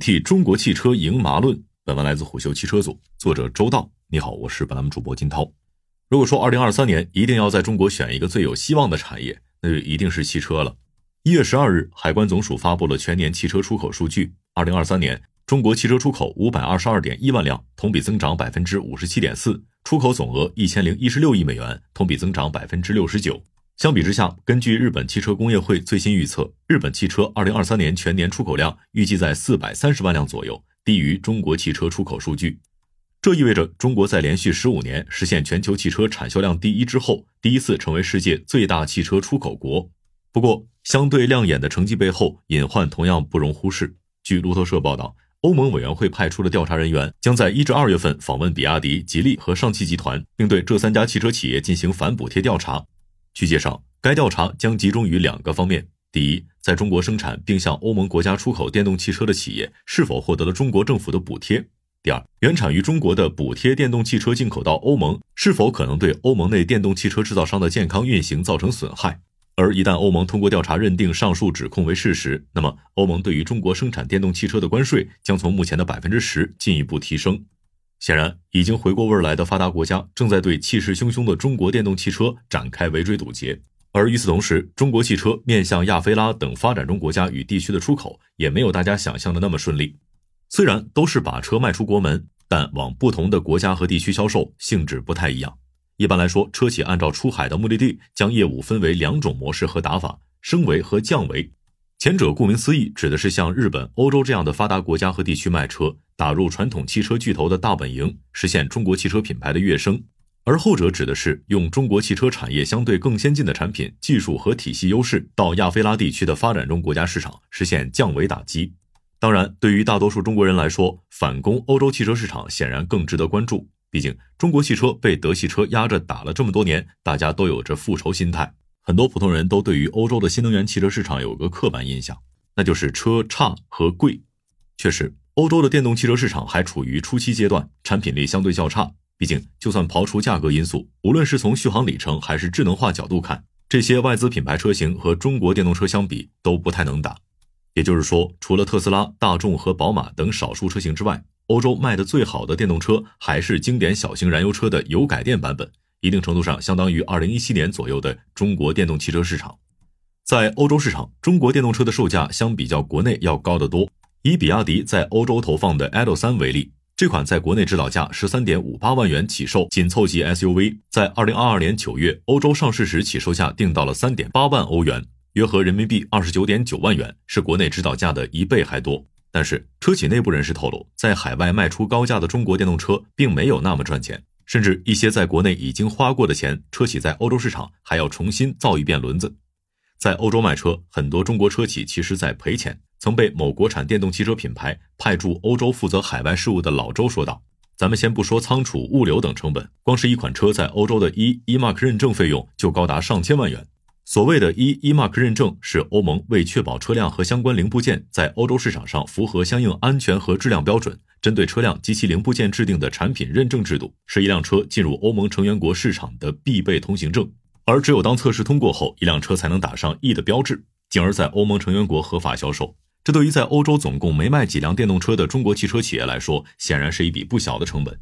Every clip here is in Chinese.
替中国汽车赢麻论。本文来自虎嗅汽车组，作者周道。你好，我是本栏目主播金涛。如果说二零二三年一定要在中国选一个最有希望的产业，那就一定是汽车了。一月十二日，海关总署发布了全年汽车出口数据。二零二三年，中国汽车出口五百二十二点一万辆，同比增长百分之五十七点四，出口总额一千零一十六亿美元，同比增长百分之六十九。相比之下，根据日本汽车工业会最新预测，日本汽车二零二三年全年出口量预计在四百三十万辆左右，低于中国汽车出口数据。这意味着中国在连续十五年实现全球汽车产销量第一之后，第一次成为世界最大汽车出口国。不过，相对亮眼的成绩背后，隐患同样不容忽视。据路透社报道，欧盟委员会派出的调查人员将在一至二月份访问比亚迪、吉利和上汽集团，并对这三家汽车企业进行反补贴调查。据介绍，该调查将集中于两个方面：第一，在中国生产并向欧盟国家出口电动汽车的企业是否获得了中国政府的补贴；第二，原产于中国的补贴电动汽车进口到欧盟，是否可能对欧盟内电动汽车制造商的健康运行造成损害。而一旦欧盟通过调查认定上述指控为事实，那么欧盟对于中国生产电动汽车的关税将从目前的百分之十进一步提升。显然，已经回过味儿来的发达国家正在对气势汹汹的中国电动汽车展开围追堵截。而与此同时，中国汽车面向亚非拉等发展中国家与地区的出口也没有大家想象的那么顺利。虽然都是把车卖出国门，但往不同的国家和地区销售性质不太一样。一般来说，车企按照出海的目的地，将业务分为两种模式和打法：升维和降维。前者顾名思义，指的是向日本、欧洲这样的发达国家和地区卖车，打入传统汽车巨头的大本营，实现中国汽车品牌的跃升；而后者指的是用中国汽车产业相对更先进的产品、技术和体系优势，到亚非拉地区的发展中国家市场，实现降维打击。当然，对于大多数中国人来说，反攻欧洲汽车市场显然更值得关注。毕竟，中国汽车被德系车压着打了这么多年，大家都有着复仇心态。很多普通人都对于欧洲的新能源汽车市场有个刻板印象，那就是车差和贵。确实，欧洲的电动汽车市场还处于初期阶段，产品力相对较差。毕竟，就算刨除价格因素，无论是从续航里程还是智能化角度看，这些外资品牌车型和中国电动车相比都不太能打。也就是说，除了特斯拉、大众和宝马等少数车型之外，欧洲卖的最好的电动车还是经典小型燃油车的油改电版本，一定程度上相当于二零一七年左右的中国电动汽车市场。在欧洲市场，中国电动车的售价相比较国内要高得多。以比亚迪在欧洲投放的 i d o 三为例，这款在国内指导价十三点五八万元起售紧凑级 SUV，在二零二二年九月欧洲上市时起售价定到了三点八万欧元，约合人民币二十九点九万元，是国内指导价的一倍还多。但是，车企内部人士透露，在海外卖出高价的中国电动车，并没有那么赚钱，甚至一些在国内已经花过的钱，车企在欧洲市场还要重新造一遍轮子。在欧洲卖车，很多中国车企其实在赔钱。曾被某国产电动汽车品牌派驻欧洲负责海外事务的老周说道：“咱们先不说仓储、物流等成本，光是一款车在欧洲的 E E Mark 认证费用就高达上千万元。”所谓的 E E Mark 认证是欧盟为确保车辆和相关零部件在欧洲市场上符合相应安全和质量标准，针对车辆及其零部件制定的产品认证制度，是一辆车进入欧盟成员国市场的必备通行证。而只有当测试通过后，一辆车才能打上 E 的标志，进而在欧盟成员国合法销售。这对于在欧洲总共没卖几辆电动车的中国汽车企业来说，显然是一笔不小的成本。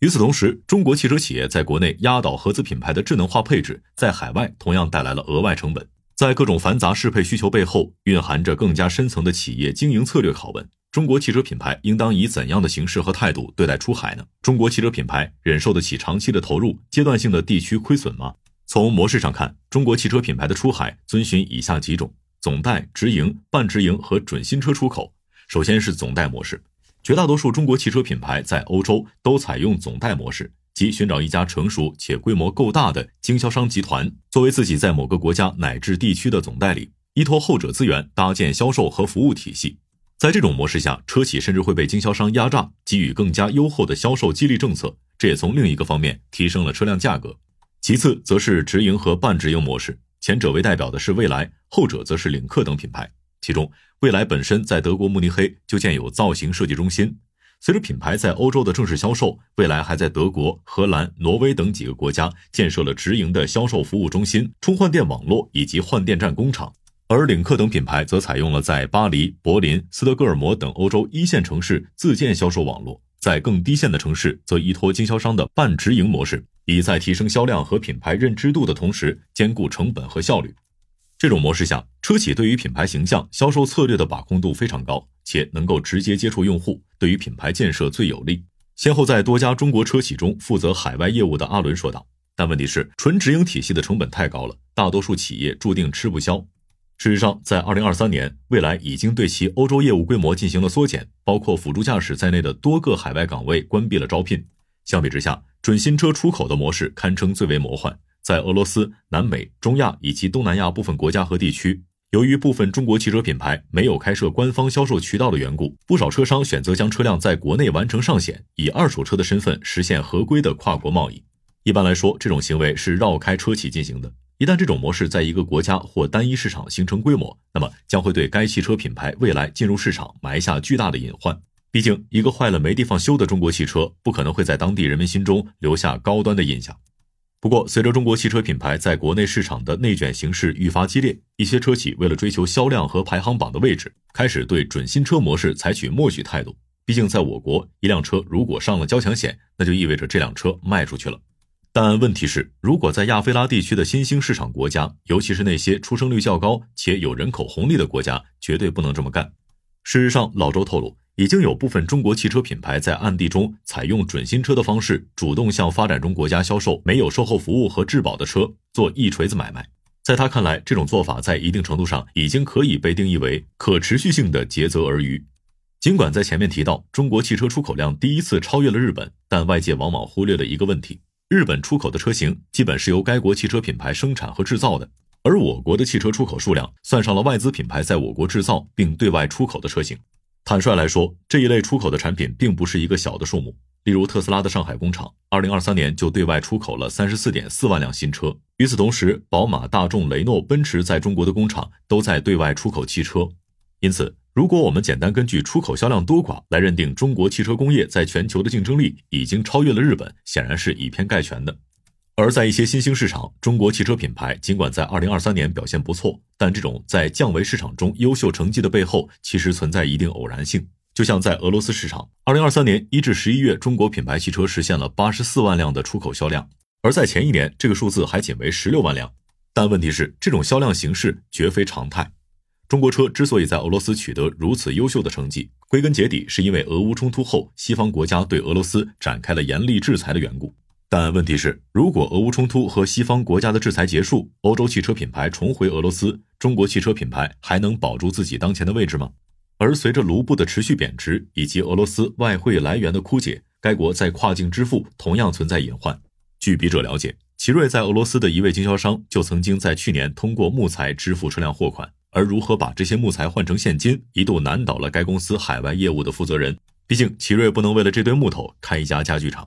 与此同时，中国汽车企业在国内压倒合资品牌的智能化配置，在海外同样带来了额外成本。在各种繁杂适配需求背后，蕴含着更加深层的企业经营策略拷问：中国汽车品牌应当以怎样的形式和态度对待出海呢？中国汽车品牌忍受得起长期的投入、阶段性的地区亏损吗？从模式上看，中国汽车品牌的出海遵循以下几种：总代、直营、半直营和准新车出口。首先是总代模式。绝大多数中国汽车品牌在欧洲都采用总代模式，即寻找一家成熟且规模够大的经销商集团，作为自己在某个国家乃至地区的总代理，依托后者资源搭建销售和服务体系。在这种模式下，车企甚至会被经销商压榨，给予更加优厚的销售激励政策，这也从另一个方面提升了车辆价格。其次，则是直营和半直营模式，前者为代表的是蔚来，后者则是领克等品牌。其中，蔚来本身在德国慕尼黑就建有造型设计中心。随着品牌在欧洲的正式销售，蔚来还在德国、荷兰、挪威等几个国家建设了直营的销售服务中心、充换电网络以及换电站工厂。而领克等品牌则采用了在巴黎、柏林、斯德哥尔摩等欧洲一线城市自建销售网络，在更低线的城市则依托经销商的半直营模式，以在提升销量和品牌认知度的同时兼顾成本和效率。这种模式下，车企对于品牌形象、销售策略的把控度非常高，且能够直接接触用户，对于品牌建设最有利。先后在多家中国车企中负责海外业务的阿伦说道：“但问题是，纯直营体系的成本太高了，大多数企业注定吃不消。”事实上，在二零二三年，蔚来已经对其欧洲业务规模进行了缩减，包括辅助驾驶在内的多个海外岗位关闭了招聘。相比之下，准新车出口的模式堪称最为魔幻。在俄罗斯、南美、中亚以及东南亚部分国家和地区，由于部分中国汽车品牌没有开设官方销售渠道的缘故，不少车商选择将车辆在国内完成上险，以二手车的身份实现合规的跨国贸易。一般来说，这种行为是绕开车企进行的。一旦这种模式在一个国家或单一市场形成规模，那么将会对该汽车品牌未来进入市场埋下巨大的隐患。毕竟，一个坏了没地方修的中国汽车，不可能会在当地人们心中留下高端的印象。不过，随着中国汽车品牌在国内市场的内卷形势愈发激烈，一些车企为了追求销量和排行榜的位置，开始对准新车模式采取默许态度。毕竟，在我国，一辆车如果上了交强险，那就意味着这辆车卖出去了。但问题是，如果在亚非拉地区的新兴市场国家，尤其是那些出生率较高且有人口红利的国家，绝对不能这么干。事实上，老周透露，已经有部分中国汽车品牌在暗地中采用准新车的方式，主动向发展中国家销售没有售后服务和质保的车，做一锤子买卖。在他看来，这种做法在一定程度上已经可以被定义为可持续性的竭泽而渔。尽管在前面提到中国汽车出口量第一次超越了日本，但外界往往忽略了一个问题。日本出口的车型基本是由该国汽车品牌生产和制造的，而我国的汽车出口数量算上了外资品牌在我国制造并对外出口的车型。坦率来说，这一类出口的产品并不是一个小的数目。例如，特斯拉的上海工厂，二零二三年就对外出口了三十四点四万辆新车。与此同时，宝马、大众、雷诺、奔驰在中国的工厂都在对外出口汽车。因此，如果我们简单根据出口销量多寡来认定中国汽车工业在全球的竞争力已经超越了日本，显然是以偏概全的。而在一些新兴市场，中国汽车品牌尽管在2023年表现不错，但这种在降维市场中优秀成绩的背后，其实存在一定偶然性。就像在俄罗斯市场，2023年一至十一月，中国品牌汽车实现了84万辆的出口销量，而在前一年，这个数字还仅为16万辆。但问题是，这种销量形式绝非常态。中国车之所以在俄罗斯取得如此优秀的成绩，归根结底是因为俄乌冲突后，西方国家对俄罗斯展开了严厉制裁的缘故。但问题是，如果俄乌冲突和西方国家的制裁结束，欧洲汽车品牌重回俄罗斯，中国汽车品牌还能保住自己当前的位置吗？而随着卢布的持续贬值以及俄罗斯外汇来源的枯竭，该国在跨境支付同样存在隐患。据笔者了解，奇瑞在俄罗斯的一位经销商就曾经在去年通过木材支付车辆货款。而如何把这些木材换成现金，一度难倒了该公司海外业务的负责人。毕竟，奇瑞不能为了这堆木头开一家家具厂。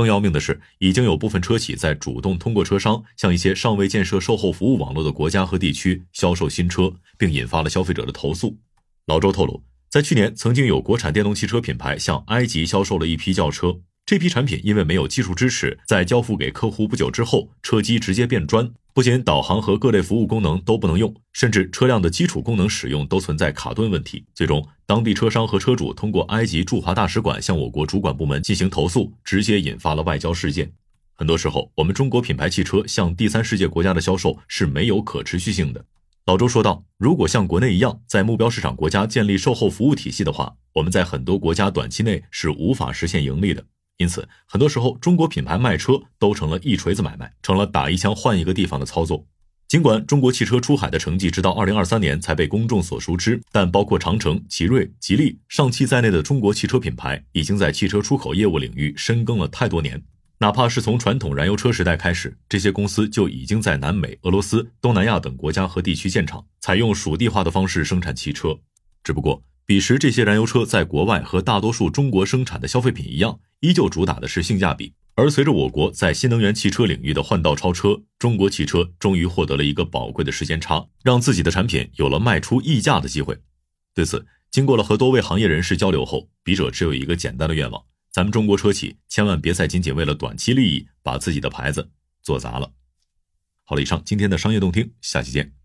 更要命的是，已经有部分车企在主动通过车商向一些尚未建设售后服务网络的国家和地区销售新车，并引发了消费者的投诉。老周透露，在去年曾经有国产电动汽车品牌向埃及销售了一批轿车。这批产品因为没有技术支持，在交付给客户不久之后，车机直接变砖，不仅导航和各类服务功能都不能用，甚至车辆的基础功能使用都存在卡顿问题。最终，当地车商和车主通过埃及驻华大使馆向我国主管部门进行投诉，直接引发了外交事件。很多时候，我们中国品牌汽车向第三世界国家的销售是没有可持续性的。老周说道：“如果像国内一样在目标市场国家建立售后服务体系的话，我们在很多国家短期内是无法实现盈利的。”因此，很多时候中国品牌卖车都成了一锤子买卖，成了打一枪换一个地方的操作。尽管中国汽车出海的成绩直到二零二三年才被公众所熟知，但包括长城、奇瑞、吉利、上汽在内的中国汽车品牌已经在汽车出口业务领域深耕了太多年。哪怕是从传统燃油车时代开始，这些公司就已经在南美、俄罗斯、东南亚等国家和地区建厂，采用属地化的方式生产汽车。只不过，彼时这些燃油车在国外和大多数中国生产的消费品一样。依旧主打的是性价比，而随着我国在新能源汽车领域的换道超车，中国汽车终于获得了一个宝贵的时间差，让自己的产品有了卖出溢价的机会。对此，经过了和多位行业人士交流后，笔者只有一个简单的愿望：咱们中国车企千万别再仅仅为了短期利益把自己的牌子做砸了。好了，以上今天的商业动听，下期见。